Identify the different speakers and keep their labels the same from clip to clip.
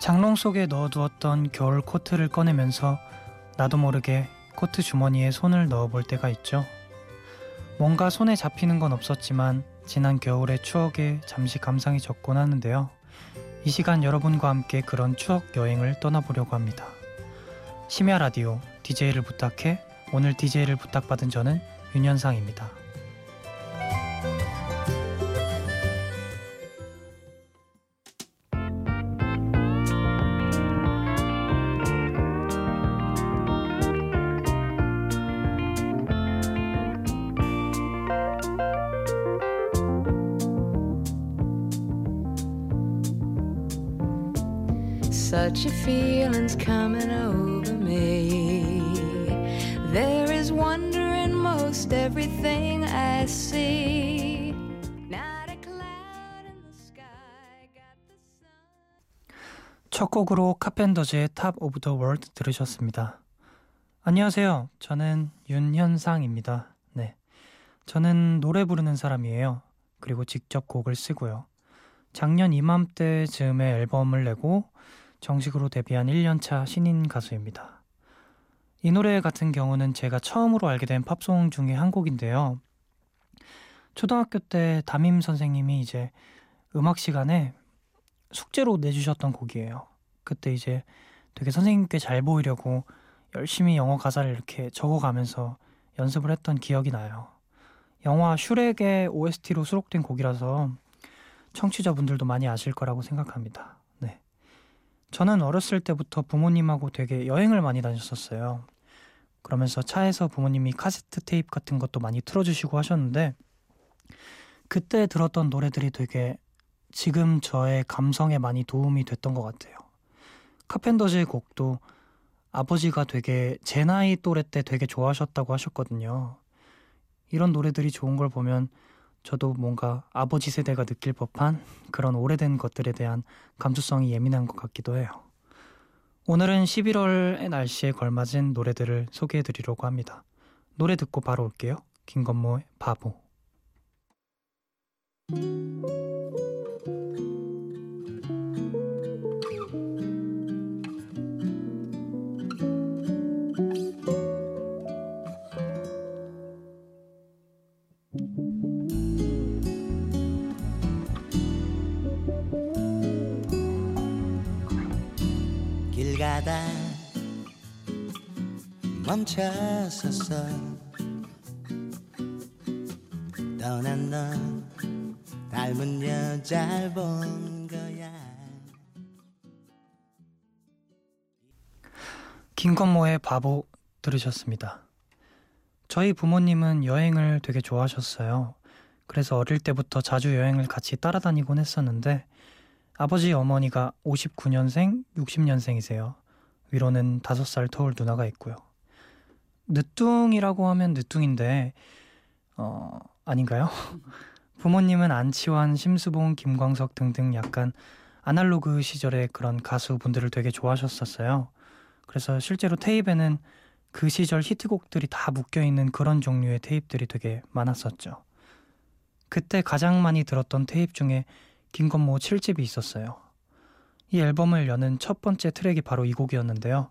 Speaker 1: 장롱 속에 넣어두었던 겨울 코트를 꺼내면서 나도 모르게 코트 주머니에 손을 넣어볼 때가 있죠. 뭔가 손에 잡히는 건 없었지만 지난 겨울의 추억에 잠시 감상이 적곤 하는데요. 이 시간 여러분과 함께 그런 추억 여행을 떠나보려고 합니다. 심야 라디오 DJ를 부탁해 오늘 DJ를 부탁받은 저는 윤현상입니다. Feeling's coming over me. There is wonder in most everything I see. 첫 곡으로 카펜터즈의 Top of the World 들으셨습니다. 안녕하세요. 저는 윤현상입니다. 네. 저는 노래 부르는 사람이에요. 그리고 직접 곡을 쓰고요. 작년 이맘때 즈음에 앨범을 내고 정식으로 데뷔한 1년차 신인 가수입니다. 이 노래 같은 경우는 제가 처음으로 알게 된 팝송 중에 한 곡인데요. 초등학교 때 담임 선생님이 이제 음악 시간에 숙제로 내주셨던 곡이에요. 그때 이제 되게 선생님께 잘 보이려고 열심히 영어 가사를 이렇게 적어가면서 연습을 했던 기억이 나요. 영화 슈렉의 OST로 수록된 곡이라서 청취자분들도 많이 아실 거라고 생각합니다. 저는 어렸을 때부터 부모님하고 되게 여행을 많이 다녔었어요. 그러면서 차에서 부모님이 카세트 테이프 같은 것도 많이 틀어주시고 하셨는데 그때 들었던 노래들이 되게 지금 저의 감성에 많이 도움이 됐던 것 같아요. 카펜더즈의 곡도 아버지가 되게 제 나이 또래 때 되게 좋아하셨다고 하셨거든요. 이런 노래들이 좋은 걸 보면 저도 뭔가 아버지 세대가 느낄 법한 그런 오래된 것들에 대한 감수성이 예민한 것 같기도 해요. 오늘은 11월의 날씨에 걸맞은 노래들을 소개해 드리려고 합니다. 노래 듣고 바로 올게요. 김건모의 바보. 멈춰섰어 떠난 너 닮은 여자를 본 거야 김건모의 바보 들으셨습니다. 저희 부모님은 여행을 되게 좋아하셨어요. 그래서 어릴 때부터 자주 여행을 같이 따라다니곤 했었는데 아버지 어머니가 59년생, 60년생이세요. 위로는 5살 터울 누나가 있고요. 늦둥이라고 하면 늦둥인데 어 아닌가요? 부모님은 안치환, 심수봉, 김광석 등등 약간 아날로그 시절의 그런 가수분들을 되게 좋아하셨었어요. 그래서 실제로 테이프에는 그 시절 히트곡들이 다 묶여 있는 그런 종류의 테이프들이 되게 많았었죠. 그때 가장 많이 들었던 테이프 중에 김건모 7집이 있었어요. 이 앨범을 여는 첫 번째 트랙이 바로 이 곡이었는데요.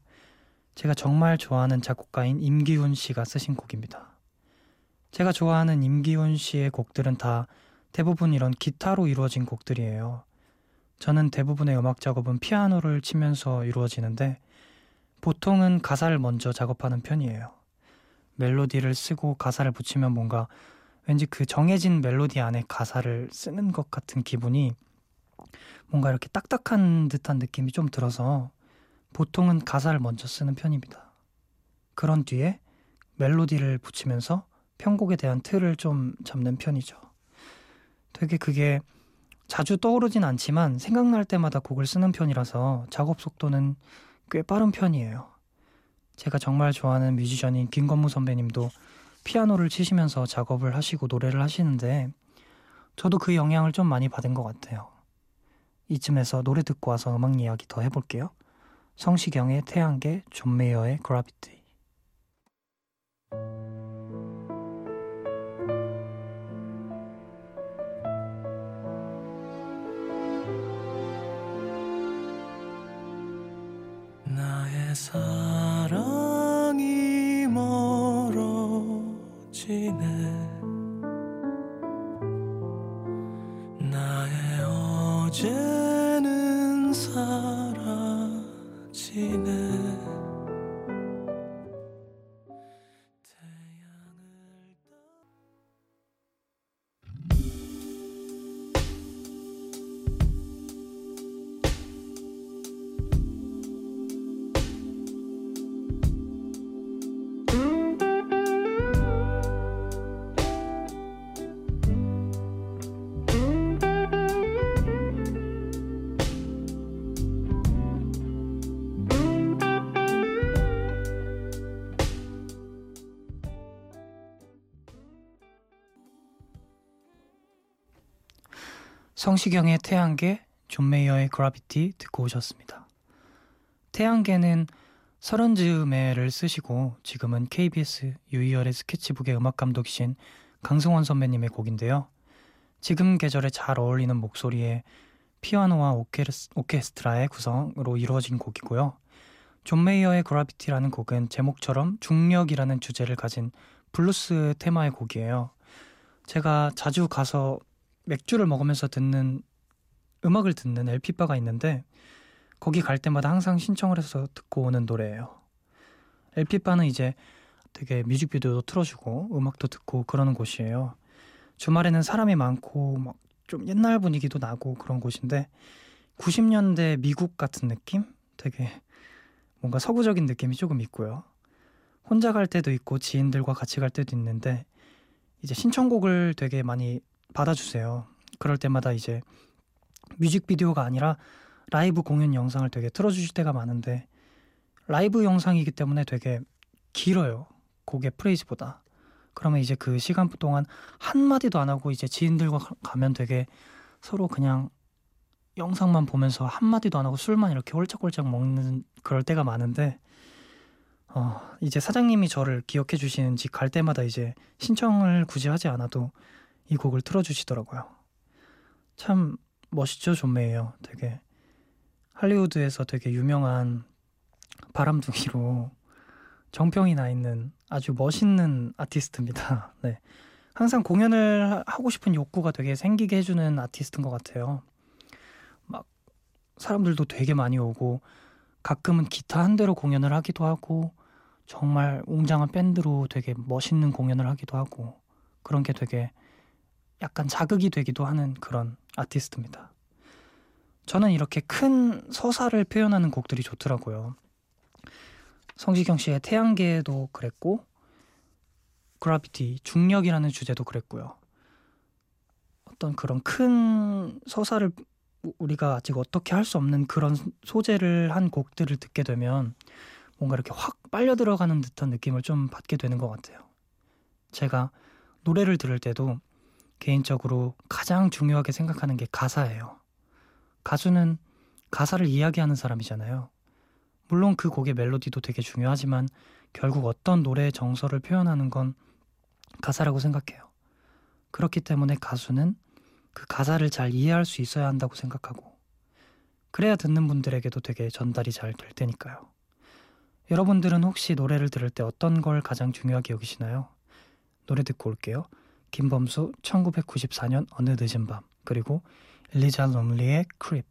Speaker 1: 제가 정말 좋아하는 작곡가인 임기훈 씨가 쓰신 곡입니다. 제가 좋아하는 임기훈 씨의 곡들은 다 대부분 이런 기타로 이루어진 곡들이에요. 저는 대부분의 음악 작업은 피아노를 치면서 이루어지는데 보통은 가사를 먼저 작업하는 편이에요. 멜로디를 쓰고 가사를 붙이면 뭔가 왠지 그 정해진 멜로디 안에 가사를 쓰는 것 같은 기분이 뭔가 이렇게 딱딱한 듯한 느낌이 좀 들어서 보통은 가사를 먼저 쓰는 편입니다. 그런 뒤에 멜로디를 붙이면서 편곡에 대한 틀을 좀 잡는 편이죠. 되게 그게 자주 떠오르진 않지만 생각날 때마다 곡을 쓰는 편이라서 작업 속도는 꽤 빠른 편이에요. 제가 정말 좋아하는 뮤지션인 김건모 선배님도 피아노를 치시면서 작업을 하시고 노래를 하시는데 저도 그 영향을 좀 많이 받은 것 같아요. 이쯤에서 노래 듣고 와서 음악 이야기 더 해볼게요. 성시경의 태양계, 존 메이어의 Gravity.
Speaker 2: 사랑이 멀어지네 나의 어제는 사
Speaker 1: 성시경의 태양계, 존 메이어의 Gravity 듣고 오셨습니다. 태양계는 서른 즈음에를 쓰시고 지금은 KBS 유희열의 스케치북의 음악 감독이신 강승원 선배님의 곡인데요. 지금 계절에 잘 어울리는 목소리에 피아노와 오케스, 오케스트라의 구성으로 이루어진 곡이고요. 존 메이어의 Gravity라는 곡은 제목처럼 중력이라는 주제를 가진 블루스 테마의 곡이에요. 제가 자주 가서 맥주를 먹으면서 듣는 음악을 듣는 LP바가 있는데 거기 갈 때마다 항상 신청을 해서 듣고 오는 노래예요. LP바는 이제 되게 뮤직비디오도 틀어주고 음악도 듣고 그러는 곳이에요. 주말에는 사람이 많고 막 좀 옛날 분위기도 나고 그런 곳인데 90년대 미국 같은 느낌? 되게 뭔가 서구적인 느낌이 조금 있고요. 혼자 갈 때도 있고 지인들과 같이 갈 때도 있는데 이제 신청곡을 되게 많이 받아주세요. 그럴 때마다 이제 뮤직비디오가 아니라 라이브 공연 영상을 되게 틀어주실 때가 많은데 라이브 영상이기 때문에 되게 길어요. 곡의 프레이즈보다. 그러면 이제 그 시간 동안 한마디도 안 하고 이제 지인들과 가면 되게 서로 그냥 영상만 보면서 한마디도 안 하고 술만 이렇게 홀짝홀짝 먹는 그럴 때가 많은데 어, 이제 사장님이 저를 기억해 주시는지 갈 때마다 이제 신청을 굳이 하지 않아도 이 곡을 틀어주시더라고요. 참 멋있죠, 존 메이어. 되게 할리우드에서 되게 유명한 바람둥이로 정평이 나 있는 아주 멋있는 아티스트입니다. 네. 항상 공연을 하고 싶은 욕구가 되게 생기게 해주는 아티스트인 것 같아요. 막 사람들도 되게 많이 오고 가끔은 기타 한 대로 공연을 하기도 하고 정말 웅장한 밴드로 되게 멋있는 공연을 하기도 하고 그런 게 되게 약간 자극이 되기도 하는 그런 아티스트입니다. 저는 이렇게 큰 서사를 표현하는 곡들이 좋더라고요. 성시경 씨의 태양계도 그랬고, 그라비티, 중력이라는 주제도 그랬고요. 어떤 그런 큰 서사를 우리가 아직 어떻게 할 수 없는 그런 소재를 한 곡들을 듣게 되면 뭔가 이렇게 확 빨려 들어가는 듯한 느낌을 좀 받게 되는 것 같아요. 제가 노래를 들을 때도 개인적으로 가장 중요하게 생각하는 게 가사예요. 가수는 가사를 이야기하는 사람이잖아요. 물론 그 곡의 멜로디도 되게 중요하지만 결국 어떤 노래의 정서를 표현하는 건 가사라고 생각해요. 그렇기 때문에 가수는 그 가사를 잘 이해할 수 있어야 한다고 생각하고 그래야 듣는 분들에게도 되게 전달이 잘 될 테니까요. 여러분들은 혹시 노래를 들을 때 어떤 걸 가장 중요하게 여기시나요? 노래 듣고 올게요. 김범수 1994년 어느 늦은 밤 그리고 엘리자 럼리의 Creep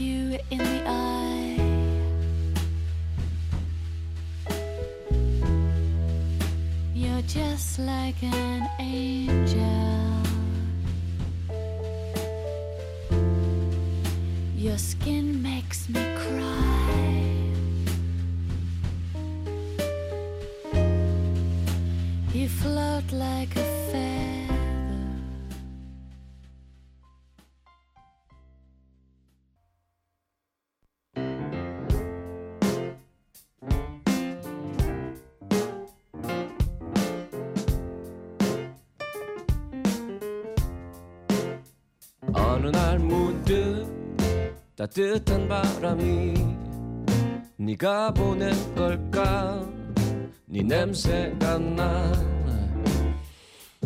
Speaker 1: you in the eye. You're just like an angel.
Speaker 3: Your skin makes me cry. You float like a
Speaker 2: 어느 날 문득 따뜻한 바람이 네가 보낸 걸까? 네 냄새가 나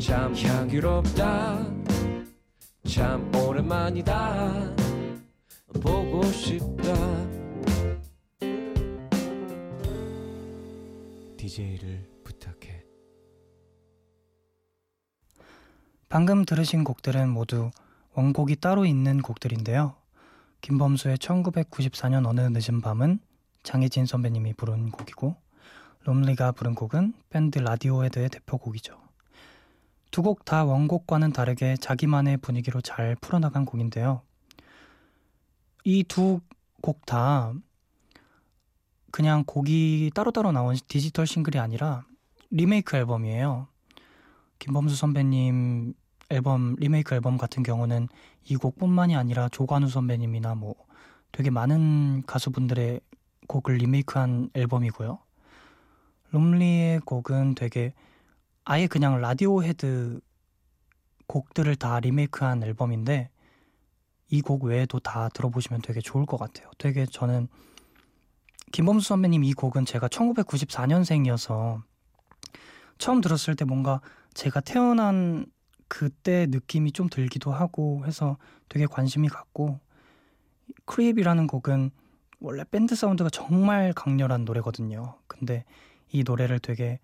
Speaker 2: 참 향기롭다. 참 오랜만이다. 보고 싶다. DJ를 부탁해.
Speaker 1: 방금 들으신 곡들은 모두 원곡이 따로 있는 곡들인데요. 김범수의 1994년 어느 늦은 밤은 장혜진 선배님이 부른 곡이고 롬리가 부른 곡은 밴드 라디오헤드의 대표곡이죠. 두 곡 다 원곡과는 다르게 자기만의 분위기로 잘 풀어나간 곡인데요. 이 두 곡 다 그냥 곡이 따로따로 나온 디지털 싱글이 아니라 리메이크 앨범이에요. 김범수 선배님 앨범 리메이크 앨범 같은 경우는 이 곡뿐만이 아니라 조관우 선배님이나 뭐 되게 많은 가수분들의 곡을 리메이크한 앨범이고요. 럼리의 곡은 되게 아예 그냥 라디오헤드 곡들을 다 리메이크한 앨범인데 이 곡 외에도 다 들어보시면 되게 좋을 것 같아요. 되게 저는 김범수 선배님 이 곡은 제가 1994년생이어서 처음 들었을 때 뭔가 제가 태어난 그때 느낌이 좀 들기도 하고 해서 되게 관심이 갔고 크립이라는 곡은 원래 밴드 사운드가 정말 강렬한 노래거든요. 근데 이 노래를 되게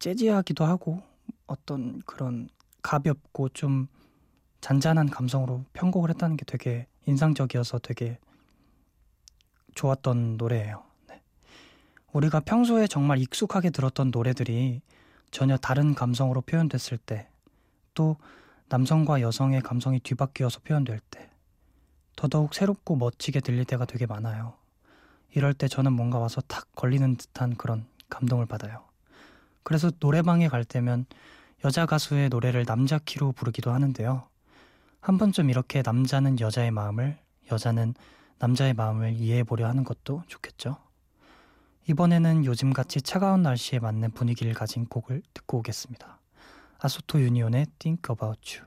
Speaker 1: 재즈하기도 하고 어떤 그런 가볍고 좀 잔잔한 감성으로 편곡을 했다는 게 되게 인상적이어서 되게 좋았던 노래예요. 네. 우리가 평소에 정말 익숙하게 들었던 노래들이 전혀 다른 감성으로 표현됐을 때, 또 남성과 여성의 감성이 뒤바뀌어서 표현될 때, 더더욱 새롭고 멋지게 들릴 때가 되게 많아요. 이럴 때 저는 뭔가 와서 탁 걸리는 듯한 그런 감동을 받아요. 그래서 노래방에 갈 때면 여자 가수의 노래를 남자 키로 부르기도 하는데요. 한 번쯤 이렇게 남자는 여자의 마음을, 여자는 남자의 마음을 이해해 보려 하는 것도 좋겠죠. 이번에는 요즘같이 차가운 날씨에 맞는 분위기를 가진 곡을 듣고 오겠습니다. 아소토 유니온의 Think About You.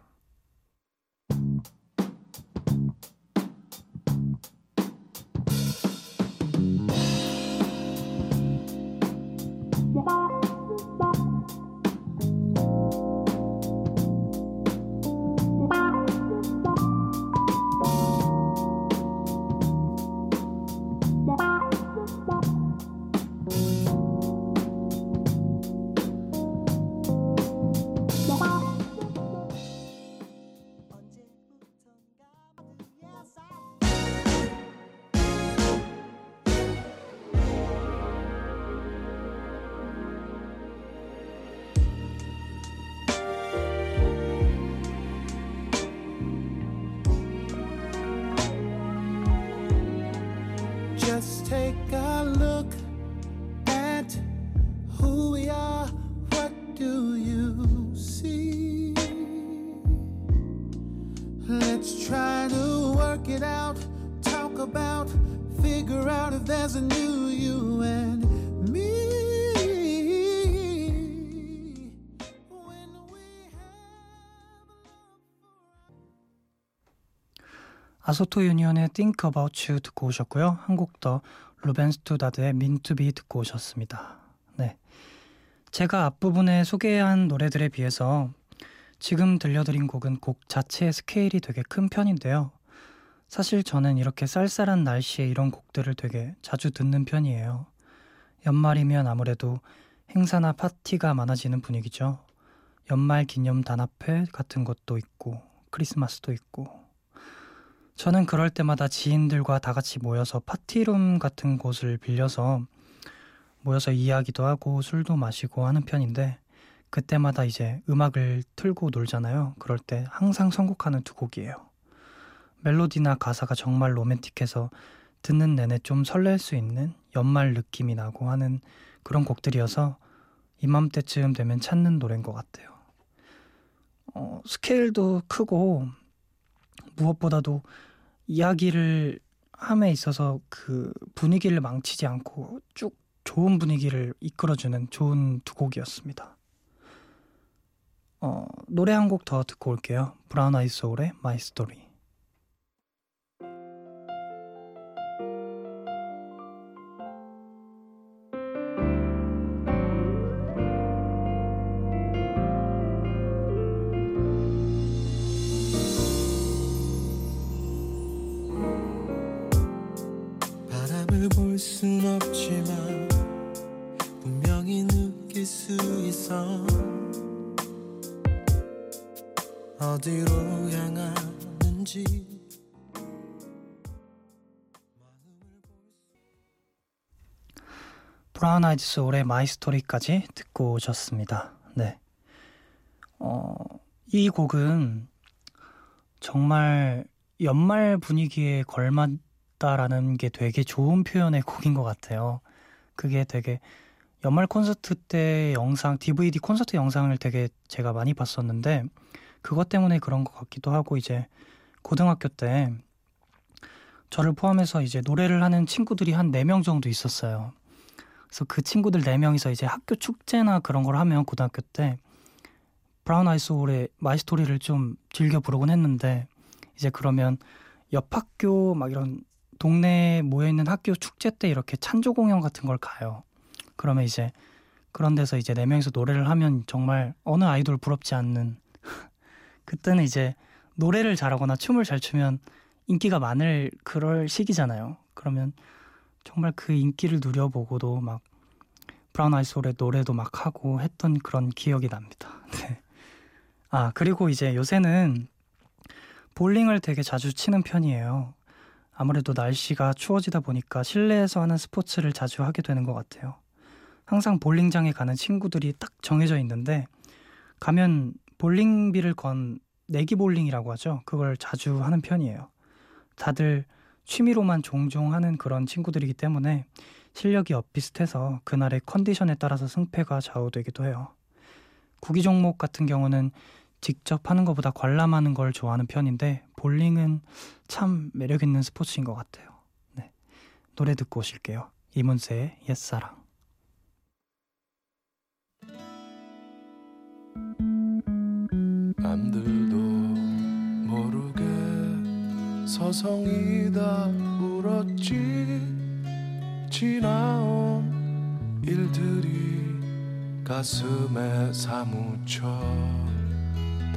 Speaker 1: 아소토 유니온의 Think About You 듣고 오셨고요. 한 곡 더 루벤 스투다드의 Meant to Be 듣고 오셨습니다. 네. 제가 앞부분에 소개한 노래들에 비해서 지금 들려드린 곡은 곡 자체의 스케일이 되게 큰 편인데요. 사실 저는 이렇게 쌀쌀한 날씨에 이런 곡들을 되게 자주 듣는 편이에요. 연말이면 아무래도 행사나 파티가 많아지는 분위기죠. 연말 기념 단합회 같은 것도 있고 크리스마스도 있고 저는 그럴 때마다 지인들과 다 같이 모여서 파티룸 같은 곳을 빌려서 모여서 이야기도 하고 술도 마시고 하는 편인데 그때마다 이제 음악을 틀고 놀잖아요. 그럴 때 항상 선곡하는 두 곡이에요. 멜로디나 가사가 정말 로맨틱해서 듣는 내내 좀 설렐 수 있는 연말 느낌이 나고 하는 그런 곡들이어서 이맘때쯤 되면 찾는 노래인 것 같아요. 어, 스케일도 크고 무엇보다도 이야기를 함에 있어서 그 분위기를 망치지 않고 쭉 좋은 분위기를 이끌어주는 좋은 두 곡이었습니다. 어, 노래 한 곡 더 듣고 올게요. Brown Eyed Soul의
Speaker 2: My Story. 순 없지만 분명히 느낄 수 있어 어디로 향하는지
Speaker 1: Brown Eyed Soul의 My Story까지 듣고 오셨습니다. 네. 어, 이 곡은 정말 연말 분위기에 걸맞 다라는 게 되게 좋은 표현의 곡인 것 같아요. 그게 되게 연말 콘서트 때 영상, DVD 콘서트 영상을 되게 제가 많이 봤었는데 그것 때문에 그런 것 같기도 하고 이제 고등학교 때 저를 포함해서 이제 노래를 하는 친구들이 한 4명 정도 있었어요. 그래서 그 친구들 4명이서 이제 학교 축제나 그런 걸 하면 고등학교 때 Brown Eyed Soul의 My Story를 좀 즐겨 부르곤 했는데 이제 그러면 옆 학교 막 이런 동네에 모여 있는 학교 축제 때 이렇게 찬조 공연 같은 걸 가요. 그러면 이제 그런 데서 이제 네 명이서 노래를 하면 정말 어느 아이돌 부럽지 않는 그때는 이제 노래를 잘하거나 춤을 잘 추면 인기가 많을 그럴 시기잖아요. 그러면 정말 그 인기를 누려보고도 막 Brown Eyed Soul의 노래도 막 하고 했던 그런 기억이 납니다. 네. 아 그리고 이제 요새는 볼링을 되게 자주 치는 편이에요. 아무래도 날씨가 추워지다 보니까 실내에서 하는 스포츠를 자주 하게 되는 것 같아요. 항상 볼링장에 가는 친구들이 딱 정해져 있는데 가면 볼링비를 건 내기 볼링이라고 하죠. 그걸 자주 하는 편이에요. 다들 취미로만 종종 하는 그런 친구들이기 때문에 실력이 엇비슷해서 그날의 컨디션에 따라서 승패가 좌우되기도 해요. 구기 종목 같은 경우는 직접 하는 것보다 관람하는 걸 좋아하는 편인데 볼링은 참 매력 있는 스포츠인 것 같아요. 네. 노래 듣고 오실게요. 이문세의 옛사랑.
Speaker 2: 남들도 모르게 서성이다 울었지 지나온 일들이 가슴에 사무쳐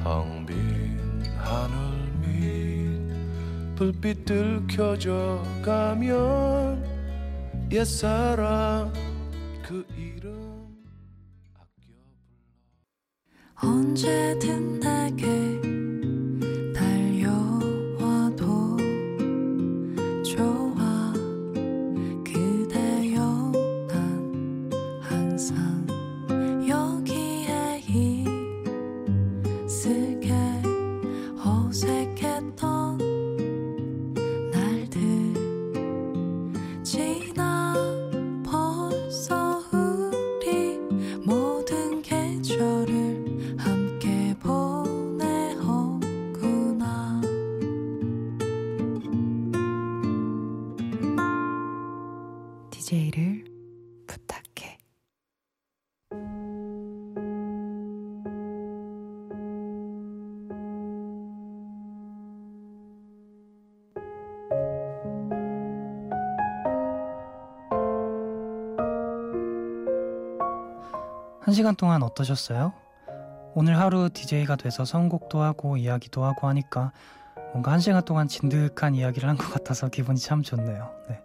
Speaker 2: 텅 빈 하늘 밑 불빛들 켜져 가면 옛사랑 그 이름 아껴 불러.
Speaker 3: 언제든 내게 DJ를 부탁해
Speaker 1: 한 시간 동안 어떠셨어요? 오늘 하루 DJ가 돼서 선곡도 하고 이야기도 하고 하니까 뭔가 한 시간 동안 진득한 이야기를 한 것 같아서 기분이 참 좋네요. 네.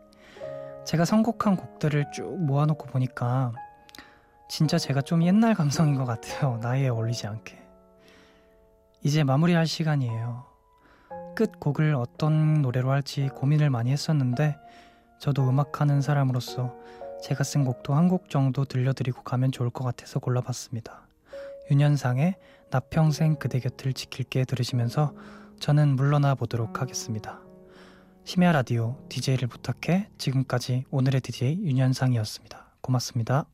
Speaker 1: 제가 선곡한 곡들을 쭉 모아놓고 보니까 진짜 제가 좀 옛날 감성인 것 같아요. 나이에 어울리지 않게. 이제 마무리할 시간이에요. 끝 곡을 어떤 노래로 할지 고민을 많이 했었는데 저도 음악하는 사람으로서 제가 쓴 곡도 한 곡 정도 들려드리고 가면 좋을 것 같아서 골라봤습니다. 윤현상의 나 평생 그대 곁을 지킬게 들으시면서 저는 물러나 보도록 하겠습니다. 심야 라디오 DJ를 부탁해 지금까지 오늘의 DJ 윤현상이었습니다. 고맙습니다.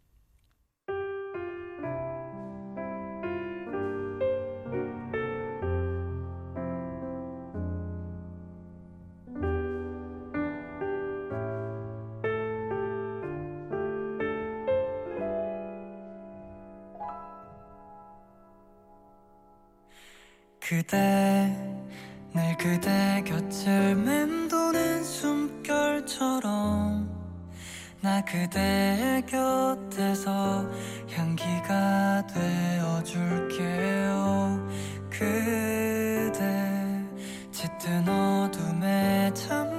Speaker 1: 그대 늘 그대 숨결처럼 나 그대 곁에서 향기가 되어줄게요. 그대 짙은 어둠에 잠